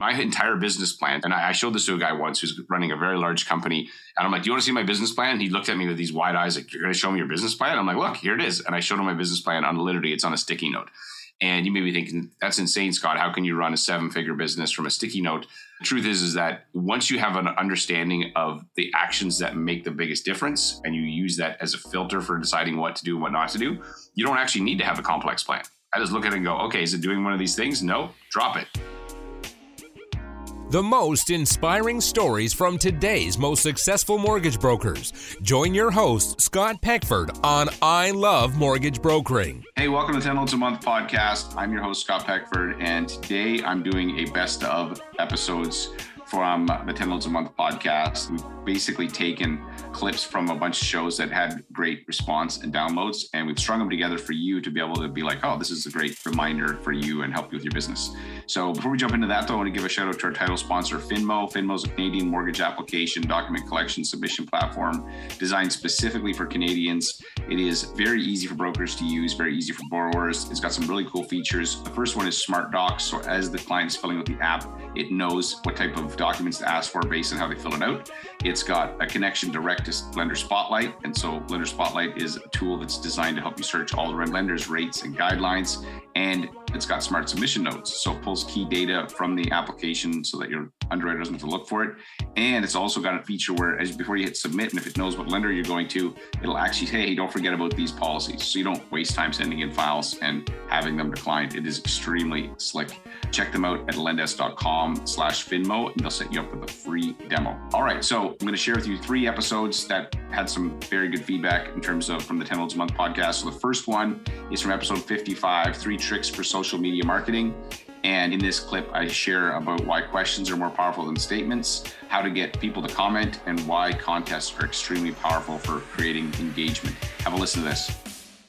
my entire business plan. And I showed this to a guy once who's running a very large company. And I'm like, Do you want to see my business plan? And he looked at me with these wide eyes, like, You're going to show me your business plan? I'm like, Look, here it is. And I showed him my business plan on literally, it's on a sticky note. And you may be thinking, That's insane, Scott. How can you run a seven figure business from a sticky note? The truth is, is that once you have an understanding of the actions that make the biggest difference and you use that as a filter for deciding what to do and what not to do, you don't actually need to have a complex plan. I just look at it and go, okay, is it doing one of these things? No, drop it. The most inspiring stories from today's most successful mortgage brokers. Join your host, Scott Peckford, on I Love Mortgage Brokering. Hey, welcome to 10 Loans a Month podcast. I'm your host, Scott Peckford, and today I'm doing a best of episodes from the 10 Loans a Month podcast. We've basically taken clips from a bunch of shows that had great response and downloads, and we've strung them together for you to be able to be like, oh, this is a great reminder for you and help you with your business. So before we jump into that, though, I want to give a shout out to our title sponsor, Finmo. Finmo is a Canadian mortgage application document collection submission platform designed specifically for Canadians. It is very easy for brokers to use, very easy for borrowers. It's got some really cool features. The first one is Smart Docs. So as the client is filling out the app, it knows what type of documents to ask for based on how they fill it out. It's got a connection direct to Lender Spotlight. And so Lender Spotlight is a tool that's designed to help you search all the lenders' rates and guidelines. And it's got smart submission notes. So it pulls key data from the application so that your underwriter doesn't have to look for it. And it's also got a feature where as before you hit submit, and if it knows what lender you're going to, it'll actually say, hey, don't forget about these policies. So you don't waste time sending in files and having them declined. It is extremely slick. Check them out at lendesk.com slash Finmo and they'll set you up with a free demo. All right, so I'm going to share with you three episodes that had some very good feedback in terms of from the 10 Loans a Month podcast. So the first one is from episode 55, Three Tricks for Social Media Marketing. And in this clip, I share about why questions are more powerful than statements, how to get people to comment, and why contests are extremely powerful for creating engagement. Have a listen to this.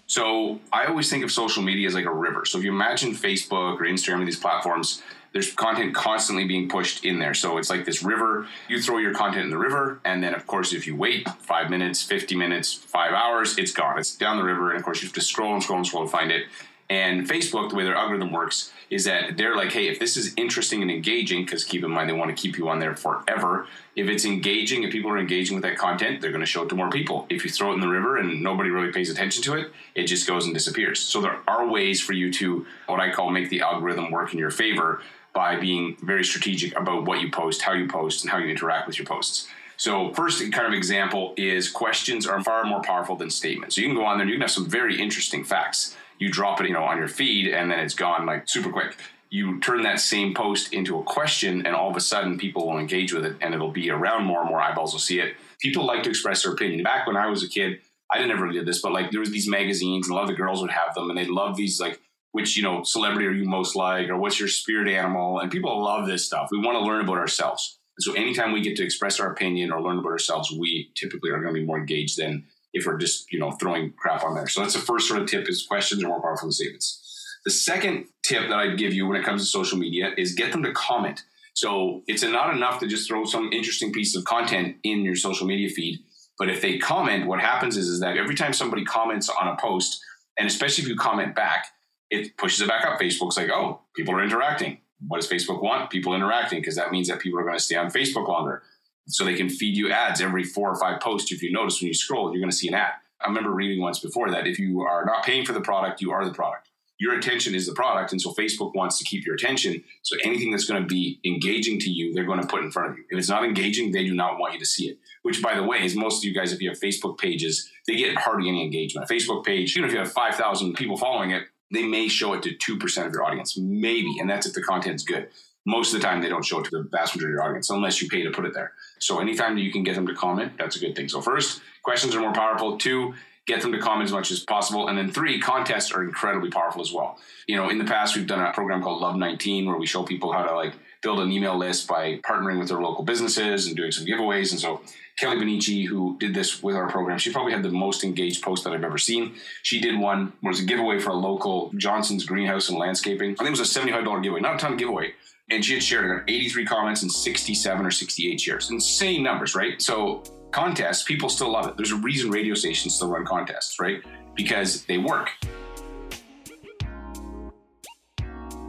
So I always think of social media as like a river. So if you imagine Facebook or Instagram or these platforms, there's content constantly being pushed in there. So it's like this river. You throw your content in the river, and then of course, if you wait five minutes, 50 minutes, five hours, it's gone. It's down the river, and of course, you have to scroll and scroll and scroll to find it. And Facebook, the way their algorithm works, is that they're like, hey, if this is interesting and engaging, because keep in mind they want to keep you on there forever. If it's engaging, if people are engaging with that content, they're going to show it to more people. If you throw it in the river and nobody really pays attention to it, it just goes and disappears. So there are ways for you to, what I call, make the algorithm work in your favor by being very strategic about what you post, how you post, and how you interact with your posts. So, first kind of example is questions are far more powerful than statements. So you can go on there and you can have some very interesting facts you drop it, you know, on your feed and then it's gone like super quick. You turn that same post into a question and all of a sudden people will engage with it and it'll be around more and more eyeballs will see it. People like to express their opinion. Back when I was a kid, I never really did this, but like there was these magazines and a lot of the girls would have them and they love these like which you know celebrity are you most like or what's your spirit animal and people love this stuff. We want to learn about ourselves. And so anytime we get to express our opinion or learn about ourselves, we typically are going to be more engaged than if we're just you know throwing crap on there. So that's the first sort of tip: is questions are more powerful than statements. The second tip that I'd give you when it comes to social media is get them to comment. So it's not enough to just throw some interesting piece of content in your social media feed. But if they comment, what happens is, is that every time somebody comments on a post, and especially if you comment back, it pushes it back up. Facebook's like, oh, people are interacting. What does Facebook want? People interacting because that means that people are going to stay on Facebook longer so they can feed you ads every four or five posts. If you notice when you scroll, you're going to see an ad. I remember reading once before that if you are not paying for the product, you are the product. Your attention is the product. And so Facebook wants to keep your attention. So anything that's going to be engaging to you, they're going to put in front of you. If it's not engaging, they do not want you to see it. Which, by the way, is most of you guys, if you have Facebook pages, they get hardly any engagement. A Facebook page, even if you have 5,000 people following it, they may show it to 2% of your audience, maybe. And that's if the content's good most of the time they don't show it to the vast majority of your audience unless you pay to put it there. So anytime you can get them to comment, that's a good thing. So first, questions are more powerful. Two, get them to comment as much as possible. And then three, contests are incredibly powerful as well. You know, in the past we've done a program called Love 19 where we show people how to like build an email list by partnering with their local businesses and doing some giveaways. And so Kelly Benici, who did this with our program, she probably had the most engaged post that I've ever seen. She did one was a giveaway for a local Johnson's greenhouse and landscaping. I think it was a $75 giveaway, not a ton of giveaway, and she had shared it 83 comments and 67 or 68 shares. Insane numbers, right? So contests, people still love it. There's a reason radio stations still run contests, right? Because they work.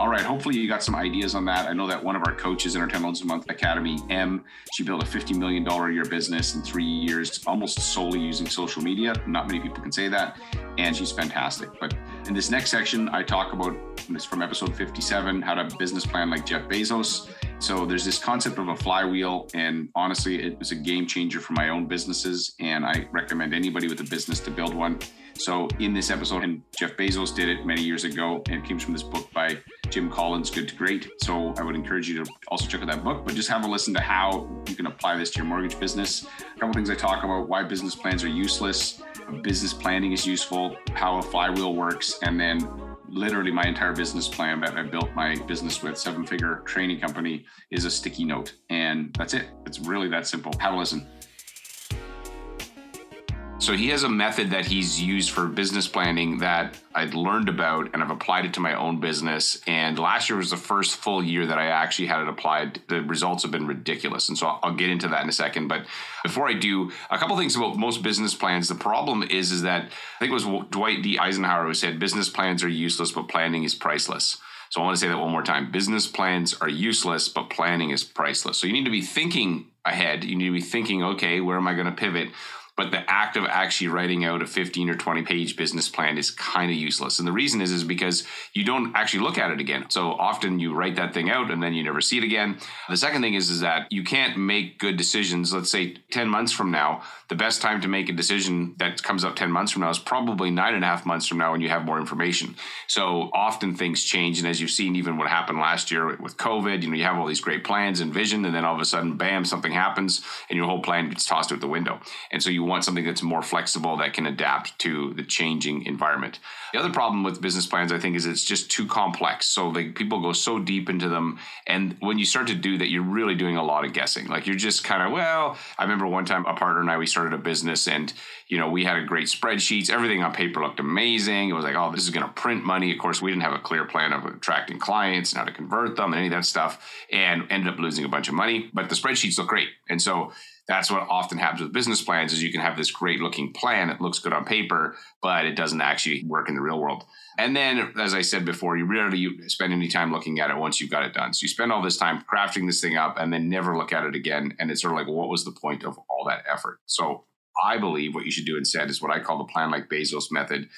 All right, hopefully you got some ideas on that. I know that one of our coaches in our 10 Loans a Month Academy, M, she built a $50 million a year business in three years, almost solely using social media. Not many people can say that. And she's fantastic. But in this next section, I talk about this from episode 57, how to business plan like Jeff Bezos. So there's this concept of a flywheel, and honestly, it was a game changer for my own businesses. And I recommend anybody with a business to build one. So in this episode, and Jeff Bezos did it many years ago, and it comes from this book by Jim Collins, Good to Great. So I would encourage you to also check out that book, but just have a listen to how you can apply this to your mortgage business. A couple things I talk about: why business plans are useless, business planning is useful, how a flywheel works, and then literally my entire business plan that I built my business with, seven figure training company, is a sticky note. And that's it. It's really that simple. Have a listen. So he has a method that he's used for business planning that I'd learned about and I've applied it to my own business. And last year was the first full year that I actually had it applied. The results have been ridiculous. And so I'll, get into that in a second. But before I do, a couple things about most business plans. The problem is, is that I think it was Dwight D. Eisenhower who said business plans are useless, but planning is priceless. So I want to say that one more time. Business plans are useless, but planning is priceless. So you need to be thinking ahead. You need to be thinking, okay, where am I going to pivot? But the act of actually writing out a 15 or 20 page business plan is kind of useless. And the reason is is because you don't actually look at it again. So often you write that thing out and then you never see it again. The second thing is is that you can't make good decisions let's say 10 months from now. The best time to make a decision that comes up 10 months from now is probably nine and a half months from now when you have more information. So often things change and as you've seen even what happened last year with covid you know you have all these great plans and vision and then all of a sudden bam something happens and your whole plan gets tossed out the window. And so you want something that's more flexible that can adapt to the changing environment. The other problem with business plans, I think, is it's just too complex. So like people go so deep into them, and when you start to do that, you're really doing a lot of guessing. Like you're just kind of well. I remember one time a partner and I we started a business, and you know we had a great spreadsheets. Everything on paper looked amazing. It was like, oh, this is going to print money. Of course, we didn't have a clear plan of attracting clients and how to convert them and any of that stuff, and ended up losing a bunch of money. But the spreadsheets look great, and so that's what often happens with business plans is you can have this great looking plan it looks good on paper but it doesn't actually work in the real world. And then as i said before you rarely spend any time looking at it once you've got it done. So you spend all this time crafting this thing up and then never look at it again. And it's sort of like well, what was the point of all that effort? So i believe what you should do instead is what i call the plan like bezos method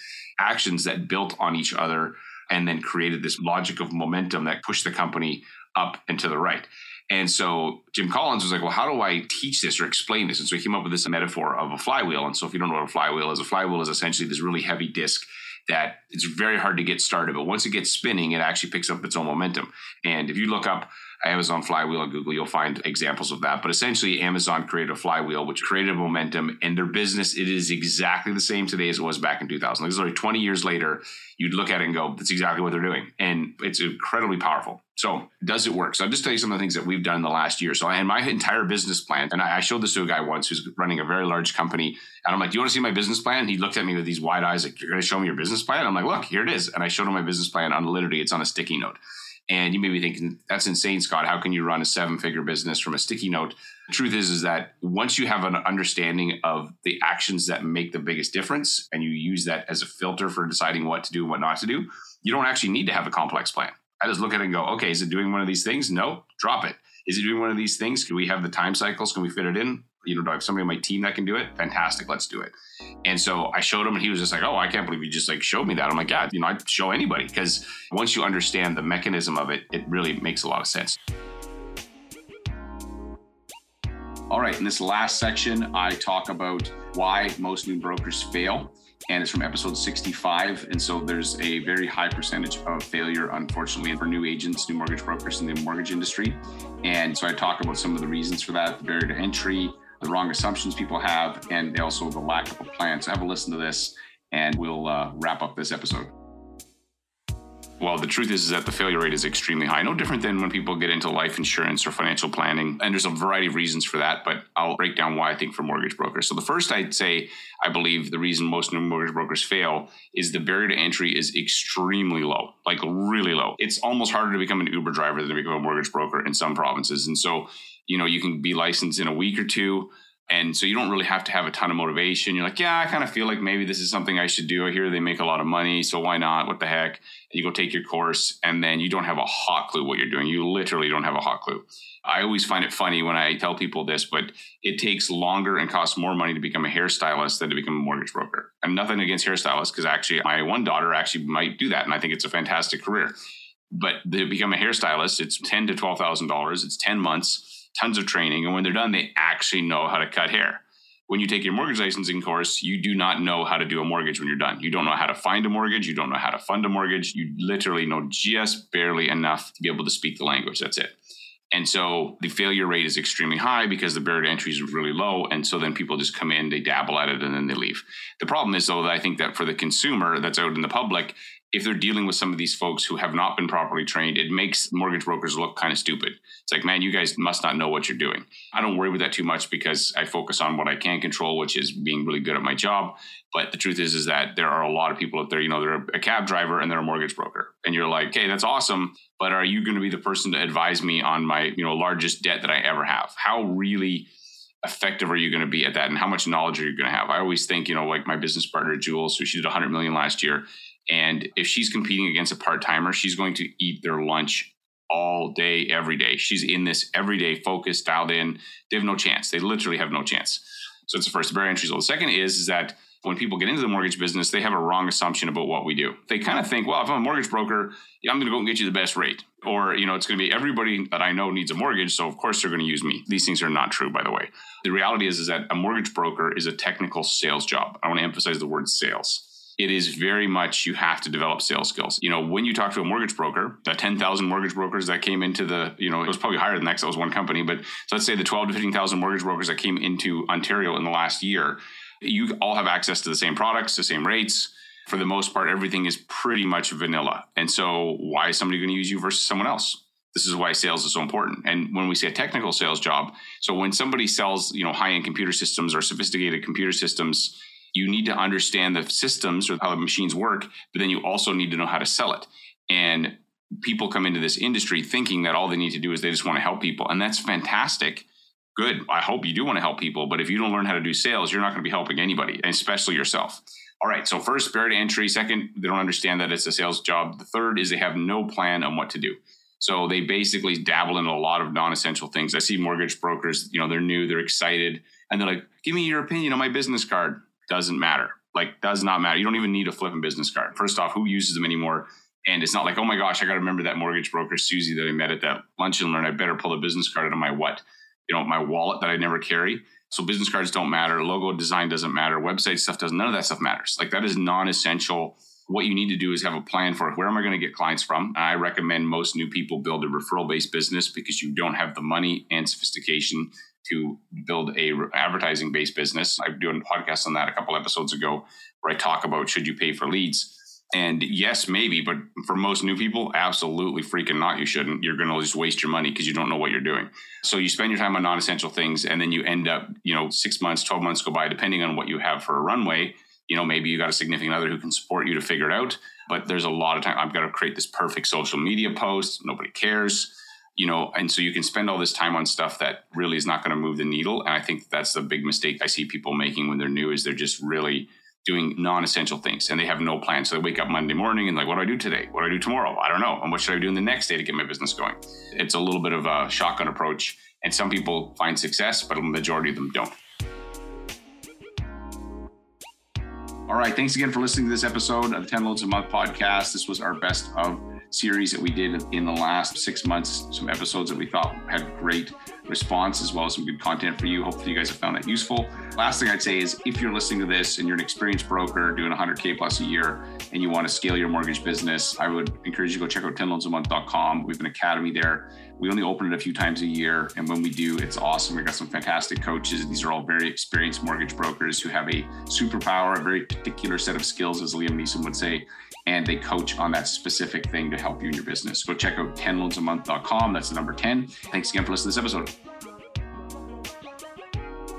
actions that built on each other and then created this logic of momentum that pushed the company up and to the right and so Jim Collins was like, well, how do I teach this or explain this? And so he came up with this metaphor of a flywheel. And so if you don't know what a flywheel is, a flywheel is essentially this really heavy disc that it's very hard to get started. But once it gets spinning, it actually picks up its own momentum. And if you look up Amazon flywheel on Google, you'll find examples of that. But essentially, Amazon created a flywheel, which created momentum, and their business it is exactly the same today as it was back in 2000. This is already 20 years later. You'd look at it and go, "That's exactly what they're doing," and it's incredibly powerful. So, does it work? So, I'll just tell you some of the things that we've done in the last year. So, and my entire business plan, and I showed this to a guy once who's running a very large company, and I'm like, "Do you want to see my business plan?" And he looked at me with these wide eyes, like, "You're going to show me your business plan?" I'm like, "Look, here it is," and I showed him my business plan on literally, it's on a sticky note. And you may be thinking, that's insane, Scott. How can you run a seven figure business from a sticky note? The truth is, is that once you have an understanding of the actions that make the biggest difference and you use that as a filter for deciding what to do and what not to do, you don't actually need to have a complex plan. I just look at it and go, okay, is it doing one of these things? No, drop it. Is it doing one of these things? Can we have the time cycles? Can we fit it in? You know, do I have somebody on my team that can do it? Fantastic, let's do it. And so I showed him, and he was just like, "Oh, I can't believe you just like showed me that." I'm like, "Yeah, you know, I'd show anybody because once you understand the mechanism of it, it really makes a lot of sense." All right, in this last section, I talk about why most new brokers fail and it's from episode 65. And so there's a very high percentage of failure, unfortunately, for new agents, new mortgage brokers in the mortgage industry. And so I talk about some of the reasons for that, the barrier to entry, the wrong assumptions people have, and also the lack of a plan. So have a listen to this, and we'll uh, wrap up this episode. Well, the truth is, is that the failure rate is extremely high. No different than when people get into life insurance or financial planning. And there's a variety of reasons for that, but I'll break down why I think for mortgage brokers. So the first I'd say, I believe the reason most new mortgage brokers fail is the barrier to entry is extremely low, like really low. It's almost harder to become an Uber driver than to become a mortgage broker in some provinces. And so, you know, you can be licensed in a week or two And so you don't really have to have a ton of motivation. You're like, yeah, I kind of feel like maybe this is something I should do. I hear they make a lot of money, so why not? What the heck? And you go take your course, and then you don't have a hot clue what you're doing. You literally don't have a hot clue. I always find it funny when I tell people this, but it takes longer and costs more money to become a hairstylist than to become a mortgage broker. And nothing against hairstylists, because actually, my one daughter actually might do that, and I think it's a fantastic career. But to become a hairstylist, it's ten to twelve thousand dollars. It's ten months tons of training. And when they're done, they actually know how to cut hair. When you take your mortgage licensing course, you do not know how to do a mortgage when you're done. You don't know how to find a mortgage. You don't know how to fund a mortgage. You literally know just barely enough to be able to speak the language. That's it. And so the failure rate is extremely high because the barrier to entry is really low. And so then people just come in, they dabble at it, and then they leave. The problem is, though, that I think that for the consumer that's out in the public, if they're dealing with some of these folks who have not been properly trained, it makes mortgage brokers look kind of stupid. It's like, man, you guys must not know what you're doing. I don't worry with that too much because I focus on what I can control, which is being really good at my job. But the truth is, is that there are a lot of people out there, you know, they're a cab driver and they're a mortgage broker. And you're like, okay, that's awesome. But are you going to be the person to advise me on my, you know, largest debt that I ever have? How really effective are you going to be at that and how much knowledge are you going to have i always think you know like my business partner jules who she did 100 million last year and if she's competing against a part timer, she's going to eat their lunch all day, every day. She's in this every day, focused, dialed in. They have no chance. They literally have no chance. So it's the first barrier entry. The second is, is that when people get into the mortgage business, they have a wrong assumption about what we do. They kind of think, well, if I'm a mortgage broker, I'm going to go and get you the best rate. Or, you know, it's going to be everybody that I know needs a mortgage. So, of course, they're going to use me. These things are not true, by the way. The reality is, is that a mortgage broker is a technical sales job. I want to emphasize the word sales it is very much you have to develop sales skills. You know, when you talk to a mortgage broker, the 10,000 mortgage brokers that came into the, you know, it was probably higher than that because that was one company, but so let's say the 12 to 15,000 mortgage brokers that came into Ontario in the last year, you all have access to the same products, the same rates. For the most part, everything is pretty much vanilla. And so, why is somebody going to use you versus someone else? This is why sales is so important. And when we say a technical sales job, so when somebody sells, you know, high-end computer systems or sophisticated computer systems, you need to understand the systems or how the machines work, but then you also need to know how to sell it. And people come into this industry thinking that all they need to do is they just want to help people. And that's fantastic. Good. I hope you do want to help people. But if you don't learn how to do sales, you're not going to be helping anybody, especially yourself. All right. So, first, barrier to entry. Second, they don't understand that it's a sales job. The third is they have no plan on what to do. So, they basically dabble in a lot of non essential things. I see mortgage brokers, you know, they're new, they're excited, and they're like, give me your opinion on my business card doesn't matter. Like, does not matter. You don't even need a flipping business card. First off, who uses them anymore? And it's not like, oh my gosh, I got to remember that mortgage broker Susie that I met at that lunch and learn. I better pull a business card out of my what? You know, my wallet that I never carry. So business cards don't matter. Logo design doesn't matter. Website stuff doesn't. None of that stuff matters. Like that is non-essential. What you need to do is have a plan for where am I going to get clients from. I recommend most new people build a referral-based business because you don't have the money and sophistication to build a advertising based business. I've done a podcast on that a couple episodes ago where I talk about should you pay for leads. And yes, maybe, but for most new people, absolutely freaking not. You shouldn't. You're going to just waste your money because you don't know what you're doing. So you spend your time on non essential things and then you end up, you know, six months, 12 months go by, depending on what you have for a runway. You know, maybe you got a significant other who can support you to figure it out. But there's a lot of time. I've got to create this perfect social media post. Nobody cares you know, and so you can spend all this time on stuff that really is not going to move the needle. And I think that's the big mistake I see people making when they're new is they're just really doing non-essential things and they have no plan. So they wake up Monday morning and like, what do I do today? What do I do tomorrow? I don't know. And what should I do in the next day to get my business going? It's a little bit of a shotgun approach. And some people find success, but a majority of them don't. All right. Thanks again for listening to this episode of the 10 Loans a Month podcast. This was our best of series that we did in the last six months, some episodes that we thought had great response as well as some good content for you. Hopefully, you guys have found that useful. Last thing I'd say is if you're listening to this and you're an experienced broker doing 100K plus a year and you want to scale your mortgage business, I would encourage you to go check out 10loansamonth.com. We have an academy there. We only open it a few times a year. And when we do, it's awesome. We've got some fantastic coaches. These are all very experienced mortgage brokers who have a superpower, a very particular set of skills, as Liam Neeson would say and they coach on that specific thing to help you in your business. Go check out 10loansamonth.com. That's the number 10. Thanks again for listening to this episode.